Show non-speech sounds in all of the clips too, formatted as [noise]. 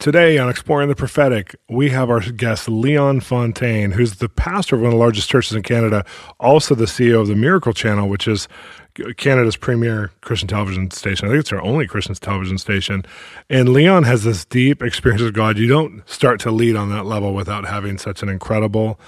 Today on Exploring the Prophetic, we have our guest Leon Fontaine, who's the pastor of one of the largest churches in Canada, also the CEO of the Miracle Channel, which is Canada's premier Christian television station. I think it's our only Christian television station. And Leon has this deep experience with God. You don't start to lead on that level without having such an incredible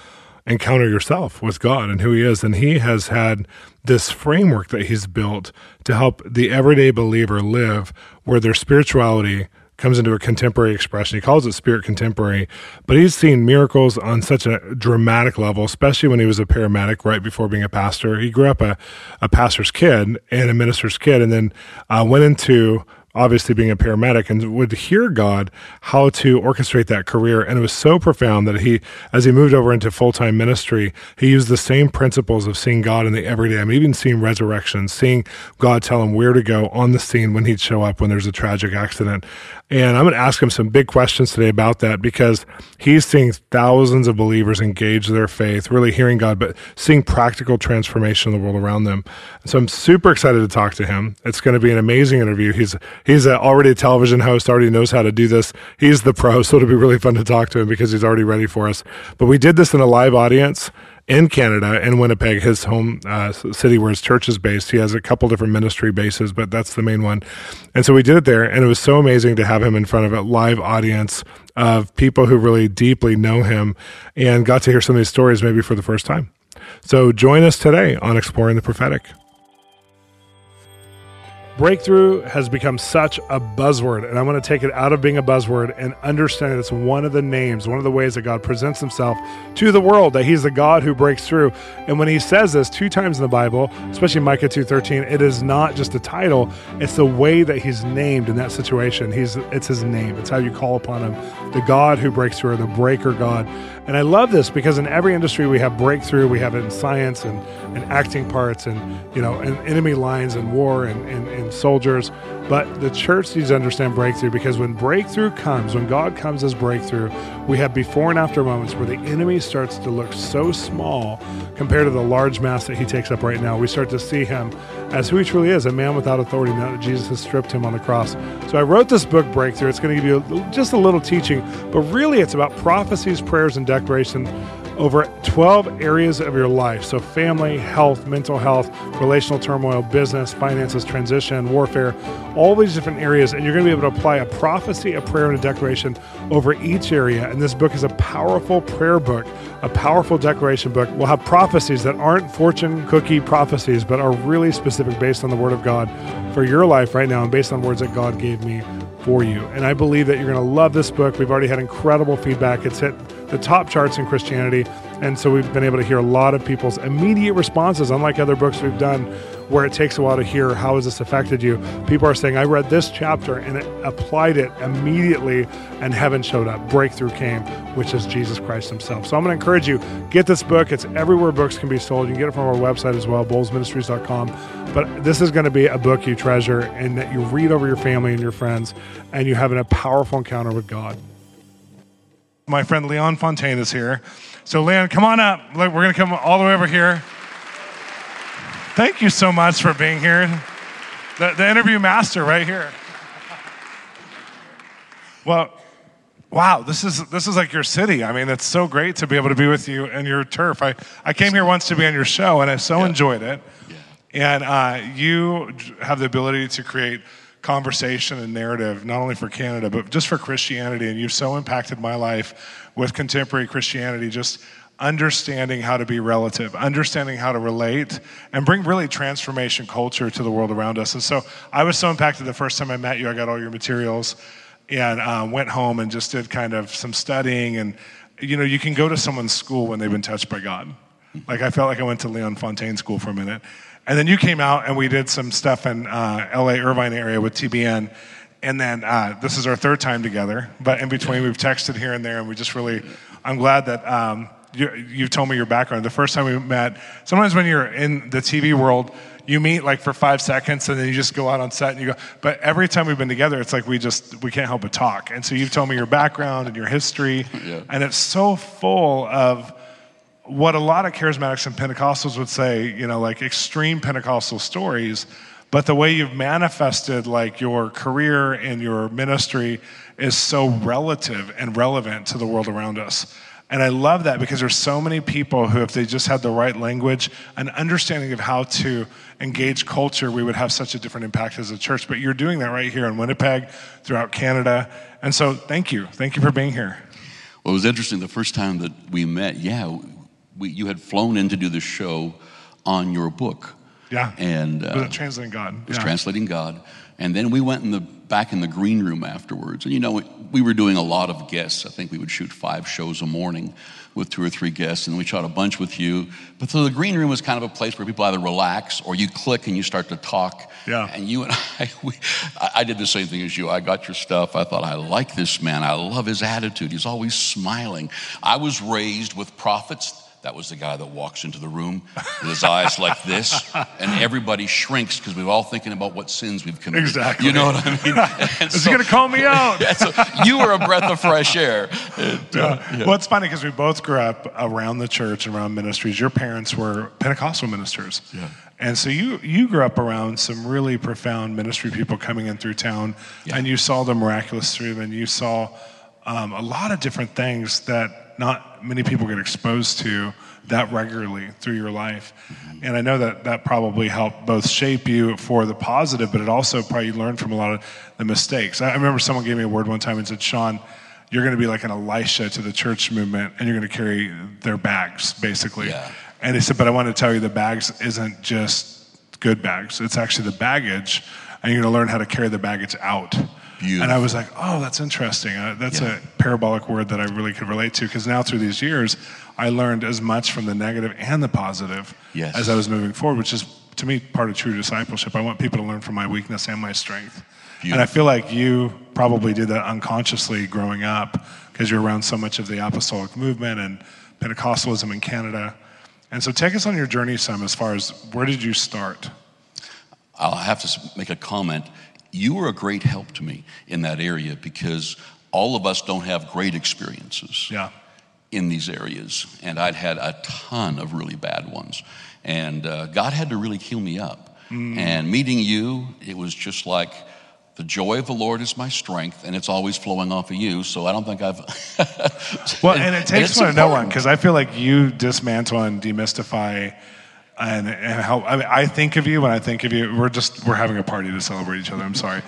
encounter yourself with God and who He is. And He has had this framework that He's built to help the everyday believer live where their spirituality – comes into a contemporary expression. He calls it spirit contemporary, but he's seen miracles on such a dramatic level, especially when he was a paramedic right before being a pastor. He grew up a, a pastor's kid and a minister's kid, and then uh, went into obviously being a paramedic and would hear God how to orchestrate that career. And it was so profound that he, as he moved over into full time ministry, he used the same principles of seeing God in the everyday. I'm even seeing resurrection, seeing God tell him where to go on the scene when he'd show up when there's a tragic accident. And I'm going to ask him some big questions today about that because he's seeing thousands of believers engage their faith, really hearing God, but seeing practical transformation in the world around them. So I'm super excited to talk to him. It's going to be an amazing interview. He's he's a, already a television host, already knows how to do this. He's the pro, so it'll be really fun to talk to him because he's already ready for us. But we did this in a live audience in Canada, in Winnipeg, his home uh, city where his church is based. He has a couple different ministry bases, but that's the main one. And so we did it there, and it was so amazing to have him in front of a live audience of people who really deeply know him and got to hear some of these stories maybe for the first time. So join us today on Exploring the Prophetic. Breakthrough has become such a buzzword, and I want to take it out of being a buzzword and understand that it's one of the names, one of the ways that God presents himself to the world, that he's the God who breaks through. And when he says this two times in the Bible, especially Micah 2.13, it is not just a title, it's the way that he's named in that situation. He's It's his name. It's how you call upon him. The God who breaks through, or the breaker God. And I love this because in every industry we have breakthrough, we have it in science and, and acting parts and, you know, and enemy lines and war and, and, and soldiers. But the church needs to understand breakthrough because when breakthrough comes, when God comes as breakthrough, we have before and after moments where the enemy starts to look so small compared to the large mass that he takes up right now. We start to see him as who he truly is, a man without authority now that Jesus has stripped him on the cross. So I wrote this book, Breakthrough. It's going to give you just a little teaching, but really it's about prophecies, prayers, and declaration over 12 areas of your life. So, family, health, mental health, relational turmoil, business, finances, transition, warfare, all these different areas. And you're going to be able to apply a prophecy, a prayer, and a declaration over each area. And this book is a powerful prayer book, a powerful declaration book. We'll have prophecies that aren't fortune cookie prophecies, but are really specific based on the Word of God for your life right now and based on words that God gave me for you. And I believe that you're going to love this book. We've already had incredible feedback. It's hit the top charts in Christianity. And so we've been able to hear a lot of people's immediate responses, unlike other books we've done where it takes a while to hear how has this affected you. People are saying, I read this chapter and it applied it immediately and heaven showed up. Breakthrough came, which is Jesus Christ himself. So I'm going to encourage you, get this book. It's everywhere books can be sold. You can get it from our website as well, bolzministries.com. But this is going to be a book you treasure and that you read over your family and your friends and you have a powerful encounter with God. My friend Leon Fontaine is here. So, Leon, come on up. We're going to come all the way over here. Thank you so much for being here. The, the interview master right here. Well, wow, this is this is like your city. I mean, it's so great to be able to be with you and your turf. I, I came here once to be on your show, and I so yeah. enjoyed it. Yeah. And uh, you have the ability to create conversation and narrative, not only for Canada, but just for Christianity. And you've so impacted my life with contemporary Christianity, just understanding how to be relative, understanding how to relate, and bring really transformation culture to the world around us. And so I was so impacted the first time I met you. I got all your materials and um, went home and just did kind of some studying. And, you know, you can go to someone's school when they've been touched by God. Like I felt like I went to Leon Fontaine School for a minute. And then you came out and we did some stuff in uh, LA Irvine area with TBN. And then uh, this is our third time together, but in between we've texted here and there, and we just really, I'm glad that um, you, you've told me your background. The first time we met, sometimes when you're in the TV world, you meet like for five seconds and then you just go out on set and you go but every time we've been together it's like we just we can't help but talk and so you've told me your background and your history Yeah. and it's so full of what a lot of charismatics and Pentecostals would say, you know, like extreme Pentecostal stories, but the way you've manifested like your career and your ministry is so relative and relevant to the world around us. And I love that because there's so many people who, if they just had the right language, an understanding of how to engage culture, we would have such a different impact as a church. But you're doing that right here in Winnipeg, throughout Canada. And so thank you. Thank you for being here. Well, it was interesting the first time that we met. Yeah, we, you had flown in to do the show on your book. Yeah. And uh, Was translating God? It was Yeah. translating God. And then we went in the back in the green room afterwards. And you know, we were doing a lot of guests. I think we would shoot five shows a morning with two or three guests, and we shot a bunch with you. But so the green room was kind of a place where people either relax or you click and you start to talk. Yeah. And you and [laughs] I, we, I, I did the same thing as you. I got your stuff. I thought, I like this man. I love his attitude. He's always smiling. I was raised with prophets. That was the guy that walks into the room with his eyes like this, and everybody shrinks because we're all thinking about what sins we've committed. Exactly. You know what I mean? [laughs] And Is so- he going to call me [laughs] out? So you were a breath of fresh air. And, uh, Yeah. Well, it's funny because we both grew up around the church and around ministries. Your parents were Pentecostal ministers. Yeah. And so you, you grew up around some really profound ministry people coming in through town, Yeah. and you saw the miraculous through them, and you saw um, a lot of different things that not many people get exposed to that regularly through your life. Mm-hmm. And I know that that probably helped both shape you for the positive, but it also probably learned from a lot of the mistakes. I I remember someone gave me a word one time and said, Shawn, you're going to be like an Elisha to the church movement, and you're going to carry their bags, basically. Yeah. And he said, but I want to tell you the bags isn't just good bags. It's actually the baggage, and you're going to learn how to carry the baggage out. Beautiful. And I was like, oh, that's interesting. Uh, that's Yeah. a parabolic word that I really could relate to because now through these years, I learned as much from the negative and the positive Yes. as I was moving forward, which is to me part of true discipleship. I want people to learn from my weakness and my strength. And I feel like you probably did that unconsciously growing up because you're around so much of the apostolic movement and Pentecostalism in Canada. And so take us on your journey some as far as where did you start? I'll have to make a comment. You were a great help to me in that area because all of us don't have great experiences Yeah. in these areas. And I'd had a ton of really bad ones. And uh, God had to really heal me up. And meeting you, it was just like the joy of the Lord is my strength, and it's always flowing off of you. So I don't think I've. Well, [laughs] and it takes it's one to know one because I feel like you dismantle and demystify and, and help. I mean, I think of you when I think of you. We're just we're having a party to celebrate each other. I'm sorry,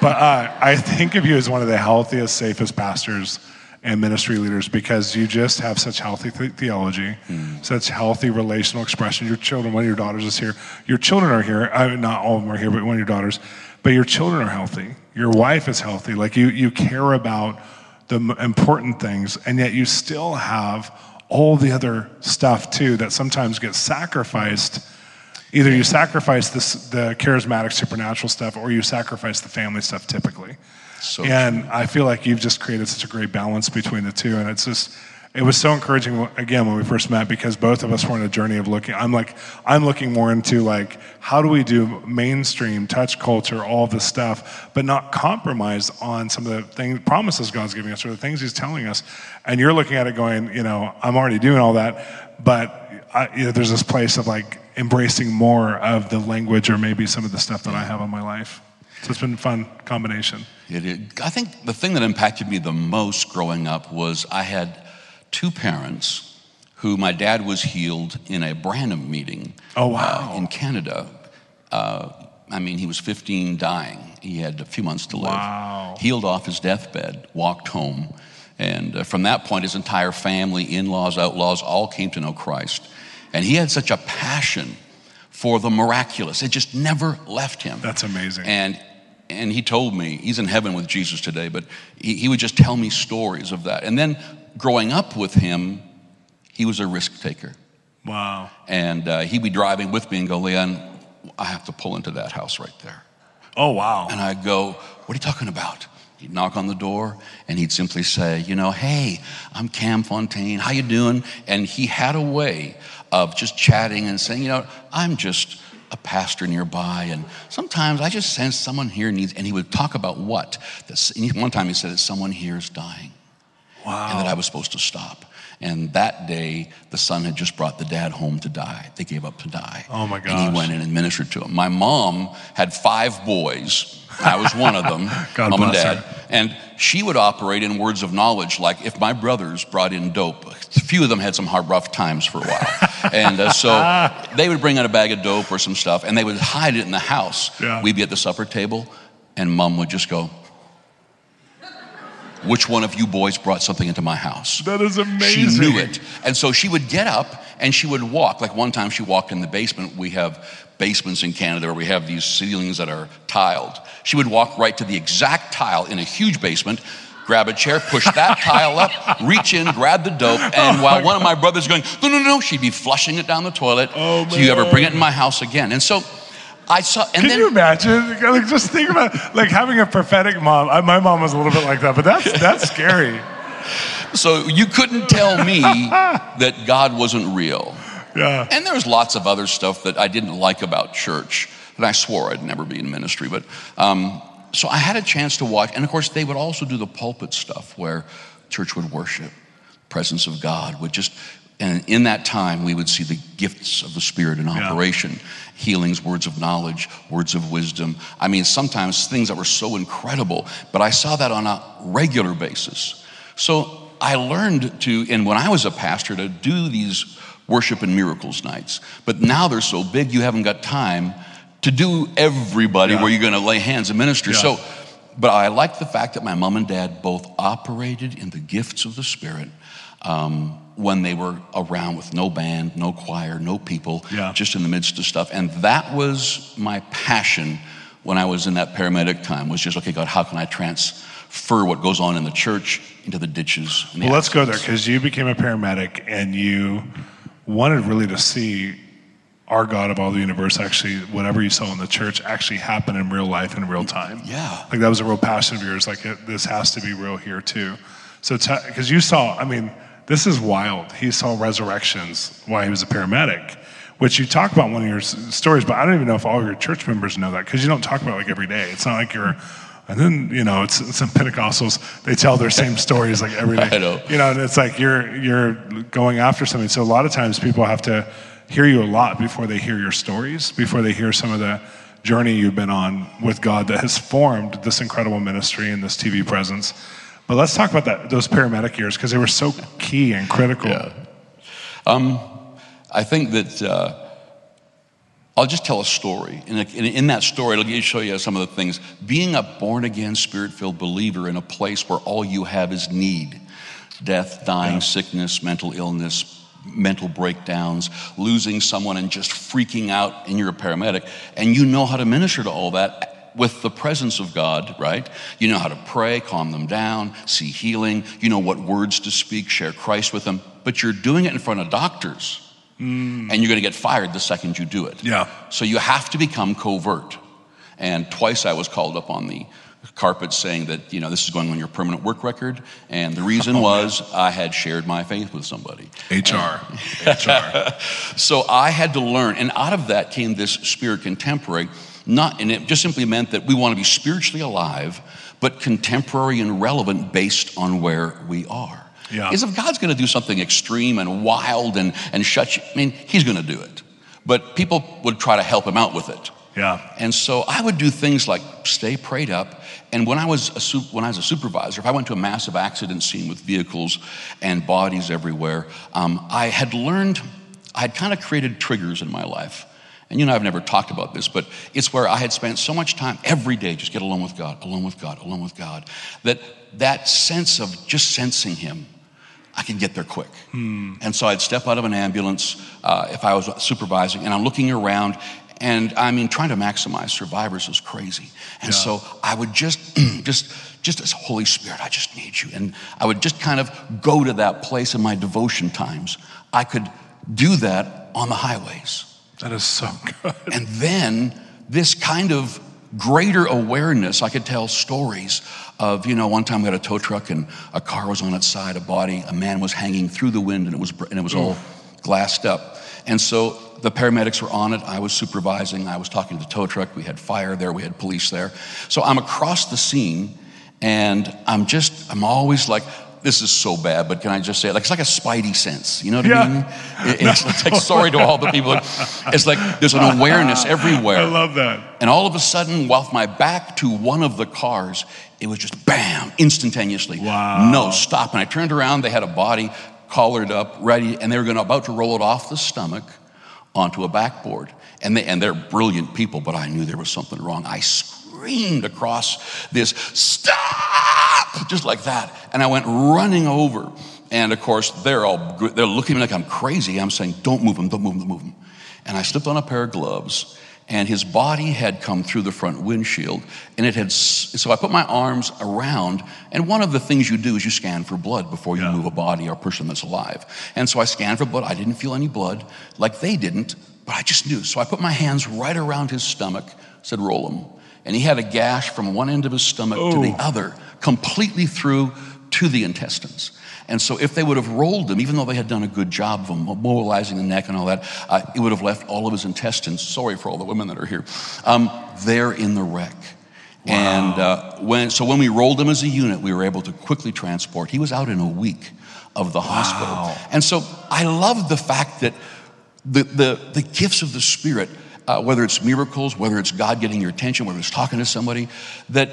but uh, I think of you as one of the healthiest, safest pastors and ministry leaders because you just have such healthy th- theology, such healthy relational expression. Your children, one of your daughters is here. Your children are here. I mean, not all of them are here, but one of your daughters. But your children are healthy. Your wife is healthy. Like you, you care about the important things, and yet you still have all the other stuff too that sometimes gets sacrificed. Either you sacrifice this, the charismatic supernatural stuff, or you sacrifice the family stuff typically. So and I feel like you've just created such a great balance between the two, and it's just. It was so encouraging again when we first met because both of us were on a journey of looking. I'm like, I'm looking more into like, how do we do mainstream touch culture, all this stuff, but not compromise on some of the things, promises God's giving us or the things He's telling us. And you're looking at it going, you know, I'm already doing all that, but I, you know, there's this place of like embracing more of the language or maybe some of the stuff that I have in my life. So it's been a fun combination. I think the thing that impacted me the most growing up was I had two parents who my dad was healed in a Branham meeting Oh, wow. uh, in Canada. Uh, I mean, he was 15, dying. He had a few months to live. Wow. Healed off his deathbed, walked home. And uh, from that point, his entire family, in laws, outlaws, all came to know Christ. And he had such a passion for the miraculous, it just never left him. That's amazing. And and he told me he's in heaven with Jesus today, but he, he would just tell me stories of that. And then growing up with him, he was a risk taker, wow. and uh, he'd be driving with me and go, Leon, I have to pull into that house right there. Oh, wow. And I'd go, What are you talking about? He'd knock on the door and he'd simply say, you know, hey, I'm Cam Fontaine. How you doing? And he had a way of just chatting and saying, you know, I'm just a pastor nearby, and sometimes I just sense someone here needs, and he would talk about what? One time he said that someone here is dying. Wow. And that I was supposed to stop. And that day, the son had just brought the dad home to die. They gave up to die. Oh my God! And he went in and ministered to him. My mom had five boys. I was one of them, [laughs] God mom and bless dad. her. And she would operate in words of knowledge. Like if my brothers brought in dope, a few of them had some hard, rough times for a while. [laughs] and uh, so they would bring out a bag of dope or some stuff, and they would hide it in the house. Yeah. We'd be at the supper table, and mom would just go, which one of you boys brought something into my house? That is amazing. She knew it. And so she would get up and she would walk. Like one time she walked in the basement. We have basements in Canada where we have these ceilings that are tiled. She would walk right to the exact tile in a huge basement, grab a chair, push that [laughs] tile up, reach in, grab the dope, oh and while one of my brothers going, no, no, no, she'd be flushing it down the toilet. Oh, Do you ever bring it in my house again? And so I saw, and Can then you imagine? Like, just think about like having a prophetic mom. I, my mom was a little bit like that, but that's that's scary. [laughs] so you couldn't tell me that God wasn't real. Yeah. And there was lots of other stuff that I didn't like about church and I swore I'd never be in ministry. But um, so I had a chance to watch, and of course, they would also do the pulpit stuff where church would worship, presence of God would just, and in that time, we would see the gifts of the Spirit in Yeah. Healings, words of knowledge, words of wisdom. I mean, sometimes things that were so incredible, but I saw that on a regular basis. So I learned to, and when I was a pastor, to do these worship and miracles nights. But now they're so big, you haven't got time to do everybody Yeah. where you're going to lay hands and minister. Yeah. So, but I like the fact that my mom and dad both operated in the gifts of the Spirit um, when they were around with no band, no choir, no people, Yeah. just in the midst of stuff. And that was my passion when I was in that paramedic time was just, okay, God, how can I transfer what goes on in the church into the ditches? The Well, let's go there because you became a paramedic and you wanted really to see our God of all the universe actually, whatever you saw in the church, actually happen in real life in real time. Yeah. Like that was a real passion of yours. Like it, this has to be real here too. So, because you saw, I mean, this is wild. He saw resurrections while he was a paramedic, which you talk about in one of your s- stories, but I don't even know if all your church members know that because you don't talk about it like every day. It's not like you're, and then, you know, it's some Pentecostals, they tell their same stories like every day. [laughs] I know. You know, and it's like you're, you're going after something. So a lot of times people have to hear you a lot before they hear your stories, before they hear some of the journey you've been on with God that has formed this incredible ministry and this TV presence. But let's talk about that those paramedic years because they were so key and critical. Yeah. Um, I think that uh, I'll just tell a story. In, in, in that story, it'll show you some of the things. Being a born again, spirit filled believer in a place where all you have is need death, dying, sickness, mental illness, mental breakdowns, losing someone and just freaking out, and you're a paramedic, and you know how to minister to all that with the presence of God, right? You know how to pray, calm them down, see healing, you know what words to speak, share Christ with them, but you're doing it in front of doctors. Hmm. And you're going to get fired the second you do it. Yeah. So you have to become covert. And twice I was called up on the carpet saying that, you know, this is going on your permanent work record. And the reason [laughs] oh, was I had shared my faith with somebody. HR. HR. [laughs] So I had to learn. And out of that came this spirit contemporary. Not, and it just simply meant that we want to be spiritually alive, but contemporary and relevant based on where we are. Yeah. Because if God's going to do something extreme and wild and, and shut you, I mean, He's going to do it. But people would try to help Him out with it. Yeah. And so I would do things like stay prayed up. And when I was a, when I was a supervisor, if I went to a massive accident scene with vehicles and bodies everywhere, um, I had learned, I had kind of created triggers in my life. And you know, I've never talked about this, but it's where I had spent so much time every day just get alone with God, alone with God, alone with God, that that sense of just sensing Him, I can get there quick. And so I'd step out of an ambulance uh, if I was supervising, and I'm looking around, and I mean, trying to maximize survivors is crazy. And Yeah. so I would just, [clears throat] just, just as Holy Spirit, I just need you. And I would just kind of go to that place in my devotion times. I could do that on the highways. That is so good. And then this kind of greater awareness. I could tell stories of, you know, one time we had a tow truck and a car was on its side, a body, a man was hanging through the wind and it was, and it was all mm. glassed up. And so the paramedics were on it. I was supervising. I was talking to the tow truck. We had fire there. We had police there. So I'm across the scene and I'm just, I'm always like, this is so bad, but can I just say it? Like, it's like a spidey sense. You know what Yeah. I mean? It- it's, [laughs] it's like, sorry to all the people. It's like there's an awareness [laughs] everywhere. I love that. And all of a sudden, while my back to one of the cars, it was just bam, instantaneously. Wow. No, stop. And I turned around, they had a body collared up, ready, and they were going to about to roll it off the stomach onto a backboard. And, they, and they're brilliant people, but I knew there was something wrong. I screamed across this, stop, just like that. And I went running over. And of course, they're all, they're looking at me like I'm crazy. I'm saying, don't move him, don't move him, don't move him. And I slipped on a pair of gloves and his body had come through the front windshield and it had so i put my arms around and one of the things you do is you scan for blood before you Yeah. move a body or a person that's alive and so i scanned for blood i didn't feel any blood like they didn't but i just knew so i put my hands right around his stomach said roll him and he had a gash from one end of his stomach to the Oh. other completely through to the intestines and so, if they would have rolled him, even though they had done a good job of mobilizing the neck and all that, uh, it would have left all of his intestines. Sorry for all the women that are here. Um, there in the wreck. And uh, when, so when we rolled him as a unit, we were able to quickly transport. He was out in a week of the hospital. And so I love the fact that the, the, the gifts of the Spirit, uh, whether it's miracles, whether it's God getting your attention, whether it's talking to somebody, that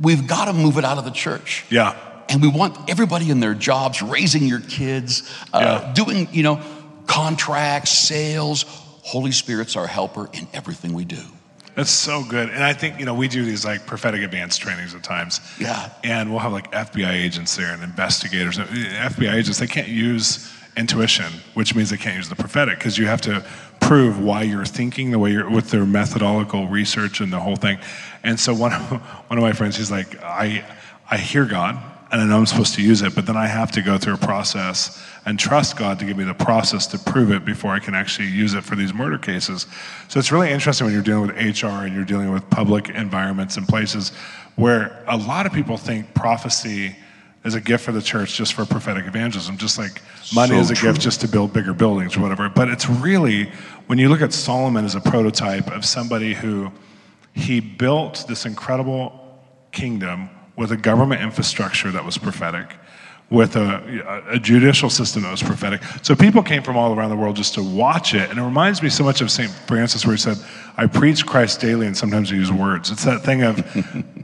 we've got to move it out of the church. Yeah. And we want everybody in their jobs, raising your kids, uh, Yeah. doing, you know, contracts, sales. Holy Spirit's our helper in everything we do. That's so good. And I think, you know, we do these like prophetic advanced trainings at times. Yeah. And we'll have like FBI agents there and investigators. FBI agents, they can't use intuition, which means they can't use the prophetic because you have to prove why you're thinking the way you're with their methodological research and the whole thing. And so one of, [laughs] one of my friends, he's like, I, I hear God and I know I'm supposed to use it, but then I have to go through a process and trust God to give me the process to prove it before I can actually use it for these murder cases. So it's really interesting when you're dealing with HR and you're dealing with public environments and places where a lot of people think prophecy is a gift for the church just for prophetic evangelism, just like money So is a true. gift just to build bigger buildings or whatever. But it's really, when you look at Solomon as a prototype of somebody who he built this incredible kingdom with a government infrastructure that was prophetic, with a, a judicial system that was prophetic. So people came from all around the world just to watch it. And it reminds me so much of St. Francis, where he said, I preach Christ daily, and sometimes I use words. It's that thing of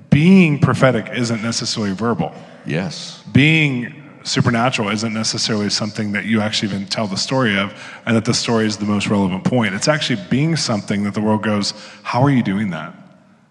[laughs] being prophetic isn't necessarily verbal Yes. being supernatural isn't necessarily something that you actually even tell the story of and that the story is the most relevant point. It's actually being something that the world goes how are you doing that?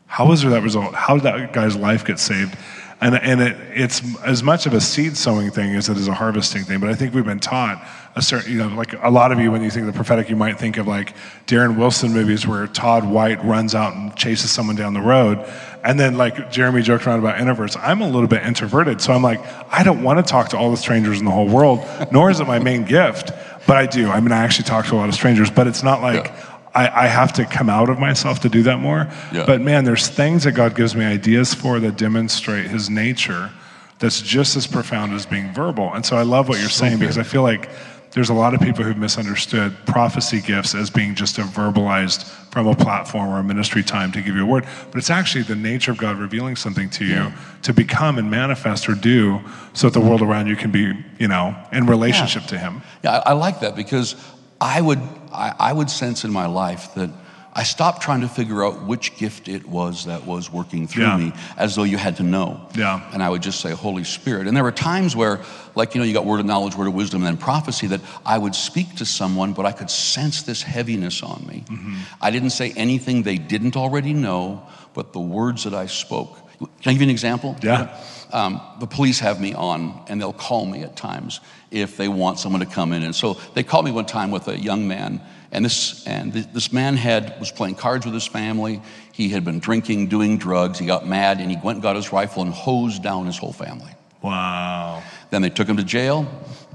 How was that result? How did that guy's life get saved and, and it, it's as much of a seed sowing thing as it is a harvesting thing but i think we've been taught a certain you know like a lot of you when you think of the prophetic you might think of like darren wilson movies where todd white runs out and chases someone down the road and then, like Jeremy joked around about introverts, I'm a little bit introverted. So I'm like, I don't want to talk to all the strangers in the whole world, nor is it my main gift. But I do. I mean, I actually talk to a lot of strangers, but it's not like Yeah. I, I have to come out of myself to do that more. Yeah. But man, there's things that God gives me ideas for that demonstrate his nature that's just as profound as being verbal. And so I love what you're saying because I feel like there's a lot of people who've misunderstood prophecy gifts as being just a verbalized from a platform or a ministry time to give you a word. But it's actually the nature of God revealing something to you to become and manifest or do so that the world around you can be, you know, in relationship to Him. Yeah, I, I like that because I would, I, I would sense in my life that I stopped trying to figure out which gift it was that was working through Yeah. me as though you had to know. Yeah. And I would just say, Holy Spirit. And there were times where, like, you know, you got word of knowledge, word of wisdom, and then prophecy that I would speak to someone, but I could sense this heaviness on me. Mm-hmm. I didn't say anything they didn't already know, but the words that I spoke. Can I give you an example? Yeah. Um, the police have me on, and they'll call me at times if they want someone to come in. And so they called me one time with a young man, and this and th- this man had was playing cards with his family. He had been drinking, doing drugs. He got mad, and he went and got his rifle and hosed down his whole family. Wow. Then they took him to jail.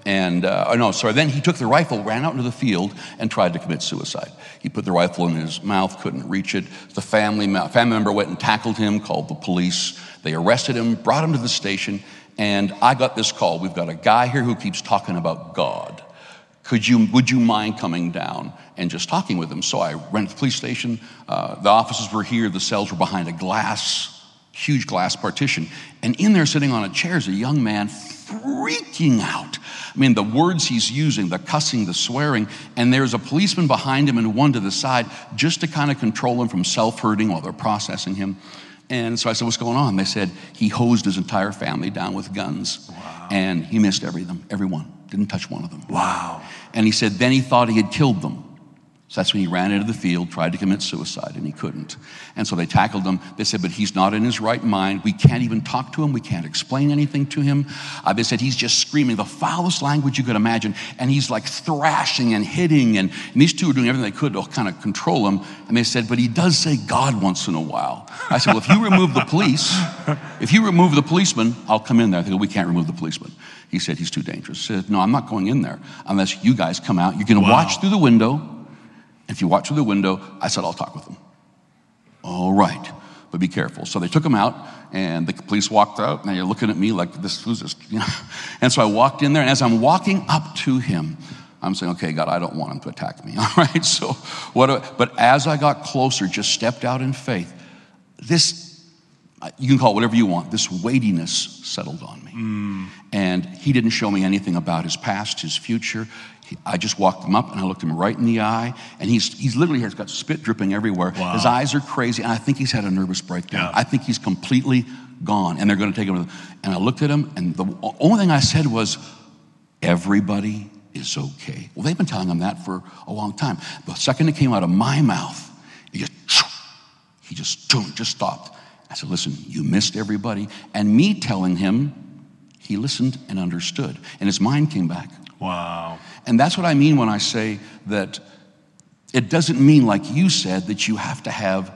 And, uh, oh, no, sorry. Then he took the rifle, ran out into the field, and tried to commit suicide. He put the rifle in his mouth, couldn't reach it. The family, family member went and tackled him, called the police. They arrested him, brought him to the station, and I got this call. We've got a guy here who keeps talking about God. Could you, would you mind coming down and just talking with him? So I went to the police station. Uh, the offices were here, the cells were behind a glass huge glass partition. And in there, sitting on a chair, is a young man freaking out. I mean, the words he's using, the cussing, the swearing, and there's a policeman behind him and one to the side just to kind of control him from self hurting while they're processing him. And so I said, What's going on? They said he hosed his entire family down with guns. Wow. And he missed every them, every one. Didn't touch one of them. Wow. And he said, Then he thought he had killed them. So that's when he ran into the field, tried to commit suicide, and he couldn't. And so they tackled him. They said, But he's not in his right mind. We can't even talk to him. We can't explain anything to him. Uh, they said, He's just screaming the foulest language you could imagine. And he's like thrashing and hitting. And, and these two are doing everything they could to kind of control him. And they said, But he does say God once in a while. I said, Well, if you remove the police, if you remove the policeman, I'll come in there. They go, We can't remove the policeman. He said, He's too dangerous. I said, No, I'm not going in there unless you guys come out. You're going to wow. watch through the window if you watch through the window, I said, I'll talk with them. All right, but be careful. So they took him out, and the police walked out, and they're looking at me like, this, who's this? You [laughs] know? And so I walked in there, and as I'm walking up to him, I'm saying, okay, God, I don't want him to attack me. [laughs] All right, so what? but as I got closer, just stepped out in faith, this you can call it whatever you want, this weightiness settled on me. Mm. And he didn't show me anything about his past, his future. I just walked him up and I looked him right in the eye, and he's, he's literally has got spit dripping everywhere. Wow. His eyes are crazy, and I think he's had a nervous breakdown. Yeah. I think he's completely gone, and they're going to take him. And I looked at him, and the only thing I said was, "Everybody is okay." Well, they've been telling him that for a long time. The second it came out of my mouth, he just he just just stopped. I said, "Listen, you missed everybody," and me telling him, he listened and understood, and his mind came back. Wow. And that's what I mean when I say that it doesn't mean, like you said, that you have to have.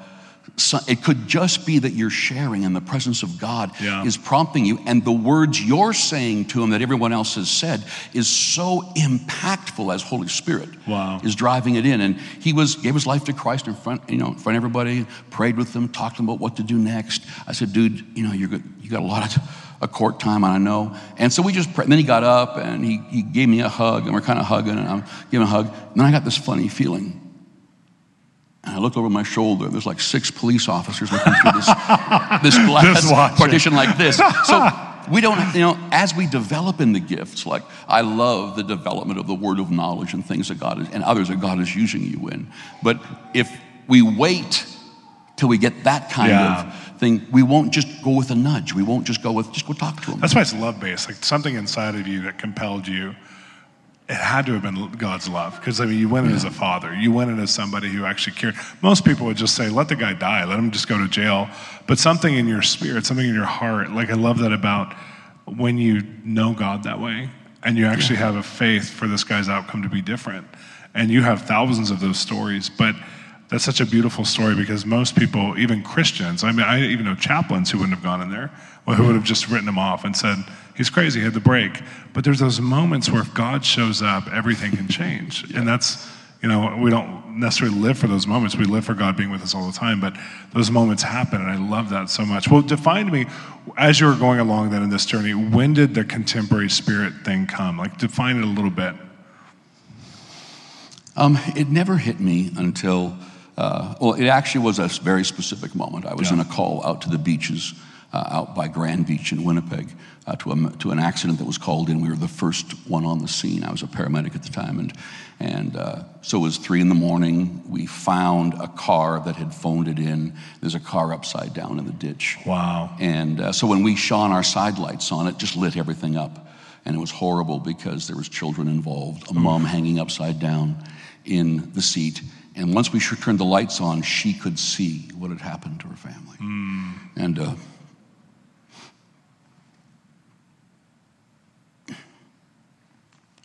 Some, it could just be that you're sharing and the presence of God yeah. is prompting you, and the words you're saying to Him that everyone else has said is so impactful as Holy Spirit wow. is driving it in. And He was gave His life to Christ in front, you know, in front of everybody, prayed with them, talked to them about what to do next. I said, dude, you know, you're good, you got a lot of a court time, I know. And so we just prayed. And then he got up and he, he gave me a hug, and we're kind of hugging, and I'm giving a hug. And then I got this funny feeling. And I looked over my shoulder, there's like six police officers looking through this, [laughs] this glass partition like this. So [laughs] we don't, you know, as we develop in the gifts, like I love the development of the word of knowledge and things that God is, and others that God is using you in. But if we wait till we get that kind yeah. of thing, we won't just go with a nudge. We won't just go with, just go talk to them. That's why it's love based. Like something inside of you that compelled you. It had to have been God's love because I mean, you went in yeah. as a father. You went in as somebody who actually cared. Most people would just say, "Let the guy die. Let him just go to jail." But something in your spirit, something in your heart, like I love that about when you know God that way, and you actually yeah. have a faith for this guy's outcome to be different, and you have thousands of those stories, but that's such a beautiful story because most people, even Christians, I mean, I even know chaplains who wouldn't have gone in there, or who would have just written him off and said, he's crazy, he had the break. But there's those moments where if God shows up, everything can change. Yeah. And that's, you know, we don't necessarily live for those moments. We live for God being with us all the time, but those moments happen, and I love that so much. Well, define to me, as you were going along then in this journey, when did the contemporary spirit thing come? Like, define it a little bit. Um, it never hit me until uh, well, it actually was a very specific moment. I was yeah. in a call out to the beaches uh, out by Grand Beach in Winnipeg uh, to, a, to an accident that was called in. We were the first one on the scene. I was a paramedic at the time. And, and uh, so it was three in the morning. We found a car that had phoned it in. There's a car upside down in the ditch. Wow. And uh, so when we shone our side lights on, it just lit everything up. And it was horrible because there was children involved, a mom hanging upside down in the seat and once we turned the lights on, she could see what had happened to her family. Mm. And uh,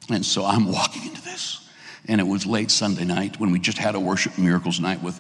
and so I'm walking into this, and it was late Sunday night when we just had a worship miracles night with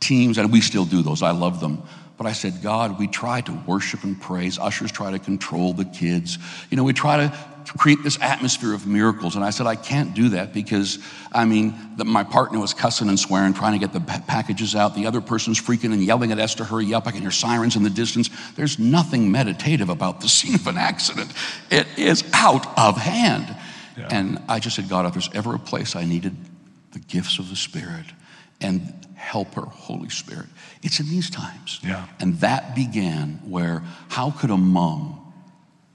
teams, and we still do those. I love them. But I said, God, we try to worship and praise. Ushers try to control the kids. You know, we try to create this atmosphere of miracles. And I said, I can't do that because, I mean, the, my partner was cussing and swearing, trying to get the pa- packages out. The other person's freaking and yelling at us to hurry up. I can hear sirens in the distance. There's nothing meditative about the [laughs] scene of an accident. It is out of hand. Yeah. And I just said, God, if there's ever a place I needed the gifts of the Spirit and helper, Holy Spirit, it's in these times. Yeah. And that began where how could a mom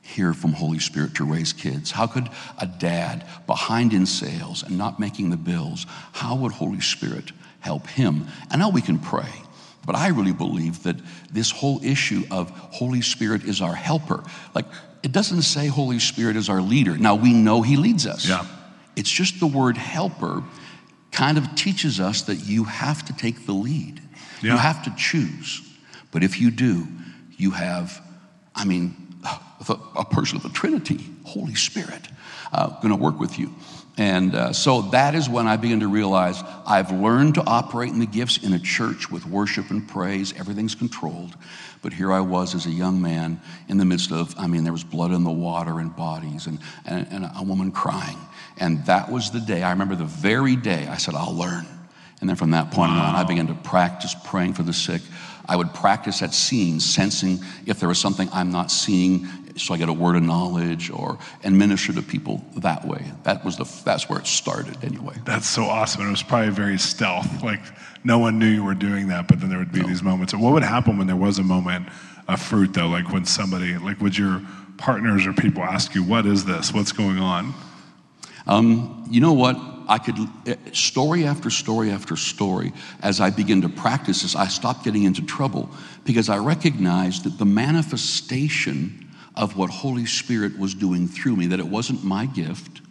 hear from Holy Spirit to raise kids? How could a dad behind in sales and not making the bills, how would Holy Spirit help him? And now we can pray. But I really believe that this whole issue of Holy Spirit is our helper. Like, it doesn't say Holy Spirit is our leader. Now we know He leads us. Yeah. It's just the word helper kind of teaches us that you have to take the lead. Yeah. You have to choose. But if you do, you have, I mean, a person of the Trinity, Holy Spirit, uh, going to work with you. And uh, so that is when I began to realize I've learned to operate in the gifts in a church with worship and praise. Everything's controlled. But here I was as a young man in the midst of, I mean, there was blood in the water and bodies and, and, and a woman crying. And that was the day, I remember the very day I said, I'll learn. And then from that point wow. on, I began to practice praying for the sick. I would practice at seeing, sensing if there was something I'm not seeing, so I get a word of knowledge or and minister to people that way. That was the that's where it started anyway. That's so awesome. And it was probably very stealth. Like no one knew you were doing that, but then there would be no. these moments. Of what would happen when there was a moment of fruit though? Like when somebody like would your partners or people ask you, "What is this? What's going on?" Um, you know what? I could, eh, story after story after story, as I begin to practice this, I stopped getting into trouble because I recognized that the manifestation of what Holy Spirit was doing through me, that it wasn't my gift.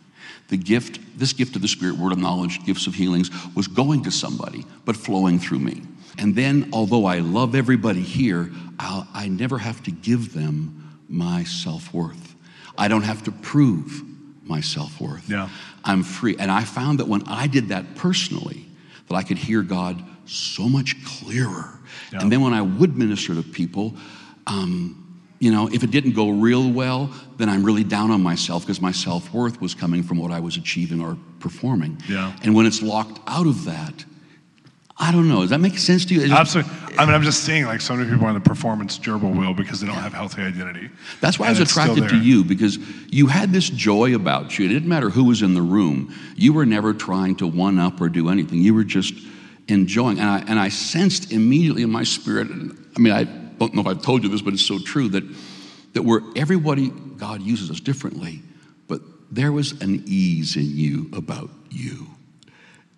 The gift, this gift of the Spirit, word of knowledge, gifts of healings, was going to somebody, but flowing through me. And then, although I love everybody here, I'll, I never have to give them my self worth. I don't have to prove my self worth. Yeah. I'm free. And I found that when I did that personally, that I could hear God so much clearer. Yeah. And then when I would minister to people, um, you know, if it didn't go real well, then I'm really down on myself because my self worth was coming from what I was achieving or performing. Yeah. And when it's locked out of that, I don't know. Does that make sense to you? Absolutely. I mean, I'm just seeing like so many people on the performance gerbil wheel because they don't have healthy identity. That's why and I was attracted to you because you had this joy about you. It didn't matter who was in the room. You were never trying to one up or do anything. You were just enjoying. And I, and I sensed immediately in my spirit, I mean, I don't know if I've told you this, but it's so true that, that where everybody, God uses us differently, but there was an ease in you about you.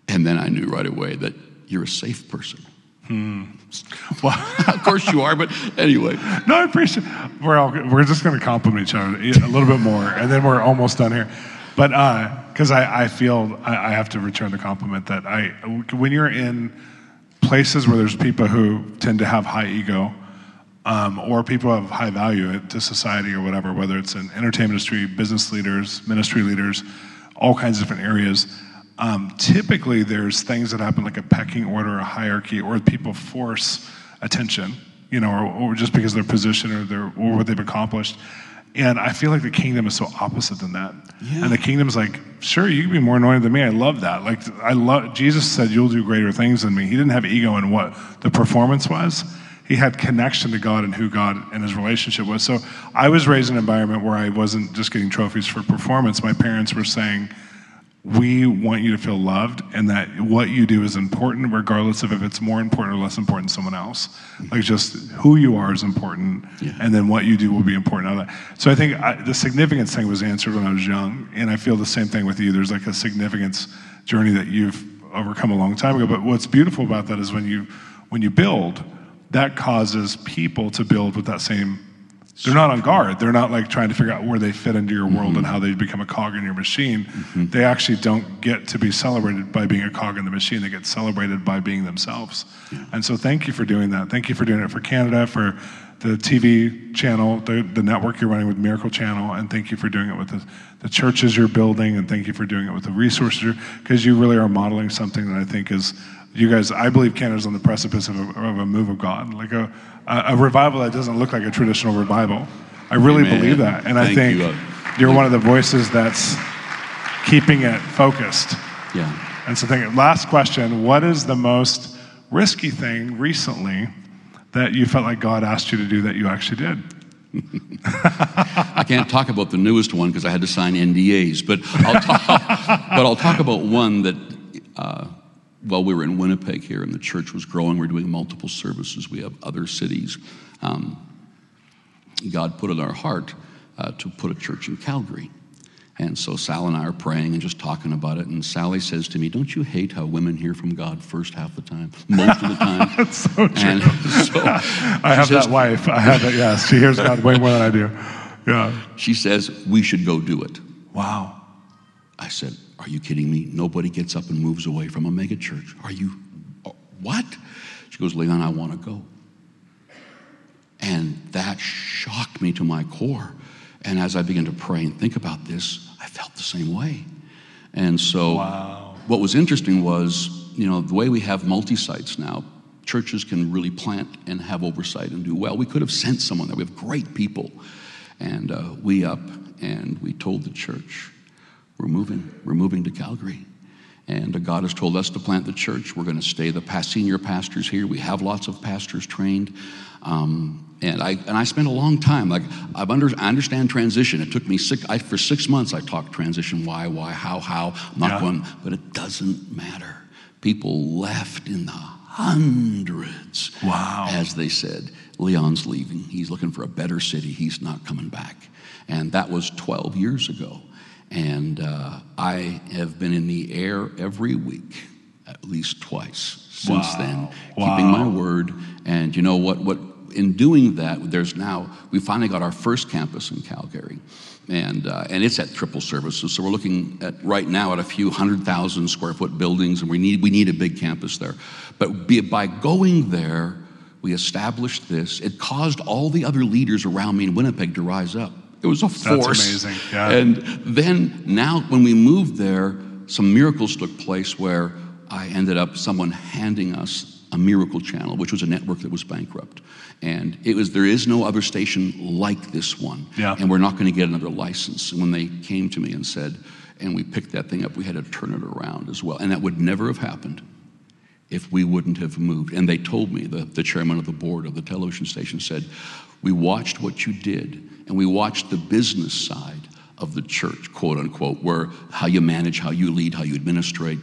And then I knew right away that you're a safe person. Hmm. Well, [laughs] of course you are, but anyway. No, I appreciate. We're all, we're just going to compliment each other a little bit more, and then we're almost done here. But because uh, I, I feel I, I have to return the compliment that I when you're in places where there's people who tend to have high ego, um, or people have high value to society or whatever, whether it's in entertainment industry, business leaders, ministry leaders, all kinds of different areas um, typically, there's things that happen like a pecking order, a hierarchy, or people force attention, you know, or, or just because of their position or their or what they've accomplished. And I feel like the kingdom is so opposite than that. Yeah. And the kingdom's like, sure, you can be more anointed than me. I love that. Like, I love. Jesus said, "You'll do greater things than me." He didn't have ego in what the performance was. He had connection to God and who God and His relationship was. So I was raised in an environment where I wasn't just getting trophies for performance. My parents were saying we want you to feel loved and that what you do is important regardless of if it's more important or less important to someone else like just who you are is important yeah. and then what you do will be important so i think I, the significance thing was answered when i was young and i feel the same thing with you there's like a significance journey that you've overcome a long time ago but what's beautiful about that is when you when you build that causes people to build with that same they're not on guard. They're not like trying to figure out where they fit into your world mm-hmm. and how they become a cog in your machine. Mm-hmm. They actually don't get to be celebrated by being a cog in the machine. They get celebrated by being themselves. Yeah. And so, thank you for doing that. Thank you for doing it for Canada, for the TV channel, the, the network you're running with Miracle Channel, and thank you for doing it with the, the churches you're building, and thank you for doing it with the resources, because you really are modeling something that I think is you guys, I believe Canada's on the precipice of a, of a move of God, like a, a, a revival that doesn't look like a traditional revival. I really Amen. believe that. And I think you, uh, are one of the voices that's keeping it focused. Yeah. And so, think, last question What is the most risky thing recently that you felt like God asked you to do that you actually did? I can't talk about the newest one because I had to sign NDAs, but I'll talk, [laughs] but I'll talk about one that, uh, while we were in Winnipeg here and the church was growing, we are doing multiple services. We have other cities. Um, God put it in our heart uh, to put a church in Calgary. And so Sal and I are praying and just talking about it. And Sally says to me, Don't you hate how women hear from God first half the time, most of the time? [laughs] That's so true. And [laughs] so I have says- that wife. I have that, yes. She hears God way more than I do. Yeah. she says, We should go do it. Wow. I said, Are you kidding me? Nobody gets up and moves away from a megachurch. Are you, oh, what? She goes, Leon, I want to go. And that shocked me to my core. And as I began to pray and think about this, I felt the same way. And so, Wow. what was interesting was, you know, the way we have multi sites now, churches can really plant and have oversight and do well. We could have sent someone there. We have great people. And uh, we up and we told the church, we're moving, we're moving to Calgary. And God has told us to plant the church. We're going to stay the past senior pastors here. We have lots of pastors trained. Um, and I and I spent a long time like I've under, I understand transition. It took me six I, for six months. I talked transition. Why? Why? How? How? I'm not Yeah. going. But it doesn't matter. People left in the hundreds. Wow. As they said, Leon's leaving. He's looking for a better city. He's not coming back. And that was 12 years ago. And uh, I have been in the air every week, at least twice since Wow. then, Wow. keeping my word. And you know what? What in doing that, there's now we finally got our first campus in Calgary, and uh, and it's at triple services. So we're looking at right now at a few hundred thousand square foot buildings, and we need we need a big campus there. But be, by going there, we established this. It caused all the other leaders around me in Winnipeg to rise up. It was a force. That's amazing, yeah. And then now, when we moved there, some miracles took place where I ended up someone handing us a miracle channel, which was a network that was bankrupt. And it was there is no other station like this one. Yeah. And we're not going to get another license. And when they came to me and said, and we picked that thing up, we had to turn it around as well. And that would never have happened if we wouldn't have moved. And they told me, the, the chairman of the board of the television station said, We watched what you did, and we watched the business side of the church, quote unquote, where how you manage, how you lead, how you administrate,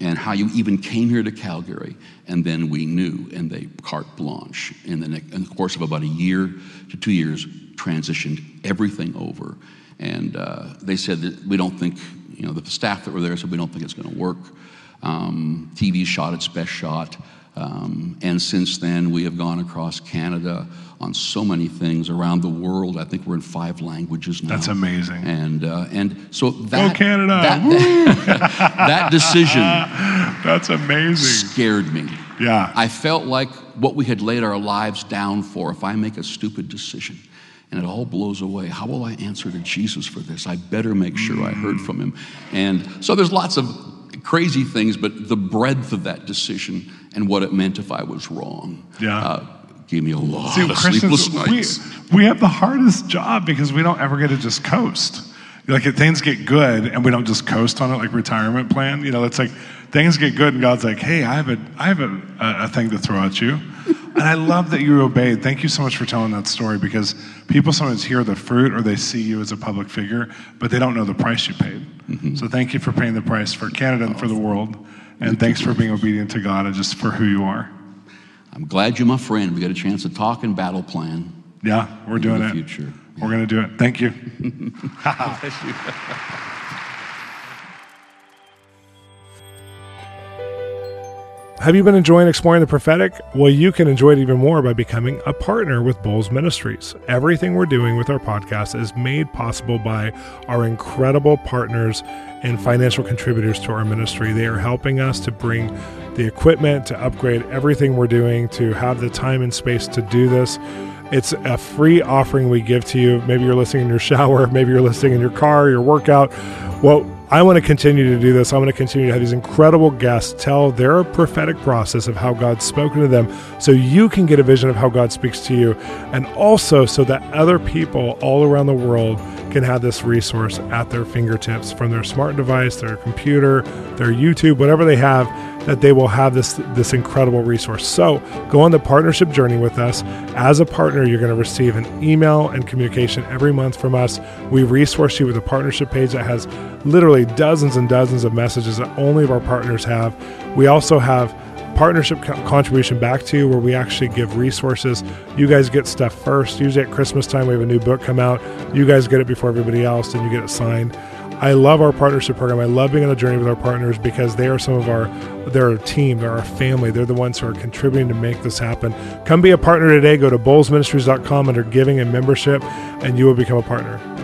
and how you even came here to Calgary. And then we knew, and they carte blanche in the, in the course of about a year to two years, transitioned everything over. And uh, they said that we don't think, you know, the staff that were there said we don't think it's going to work. Um, TV shot its best shot. Um, and since then, we have gone across Canada on so many things around the world. I think we're in five languages now. That's amazing. And uh, and so that Canada. that, [laughs] that decision [laughs] That's amazing. scared me. Yeah. I felt like what we had laid our lives down for. If I make a stupid decision and it all blows away, how will I answer to Jesus for this? I better make sure I heard from him. And so there's lots of crazy things, but the breadth of that decision and what it meant if I was wrong Yeah. uh, gave me a lot See, of sleepless Christians, we, nights. we have the hardest job because we don't ever get to just coast. Like if things get good and we don't just coast on it like retirement plan. You know, it's like things get good and God's like, hey, I have a, I have a, a, thing to throw at you. and I love that you obeyed. Thank you so much for telling that story because people sometimes hear the fruit or they see you as a public figure, but they don't know the price you paid. Mm-hmm. So thank you for paying the price for Canada and for the world. And thanks for being obedient to God and just for who you are. I'm glad you're my friend. We got a chance to talk and battle plan. Yeah, we're doing the it. future. We're going to do it. Thank you. [laughs] Have you been enjoying exploring the prophetic? Well, you can enjoy it even more by becoming a partner with Bolz Ministries. Everything we're doing with our podcast is made possible by our incredible partners and financial contributors to our ministry. They are helping us to bring the equipment, to upgrade everything we're doing, to have the time and space to do this. It's a free offering we give to you. Maybe you're listening in your shower, [laughs] maybe you're listening in your car, your workout. Well, I want to continue to do this. I want to continue to have these incredible guests tell their prophetic process of how God's spoken to them so you can get a vision of how God speaks to you, and also so that other people all around the world can have this resource at their fingertips from their smart device, their computer, their YouTube, whatever they have, that they will have this this incredible resource. So go on the partnership journey with us. As a partner, you're going to receive an email and communication every month from us. We resource you with a partnership page that has literally dozens and dozens of messages that only of our partners have. We also have partnership co- contribution back to you where we actually give resources. You guys get stuff first. Usually at Christmas time, we have a new book come out. You guys get it before everybody else, and you get it signed. I love our partnership program. I love being on the journey with our partners because they are some of our, they're a team, they're our family. They're the ones who are contributing to make this happen. Come be a partner today. Go to bolzministries.com under giving and membership, and you will become a partner.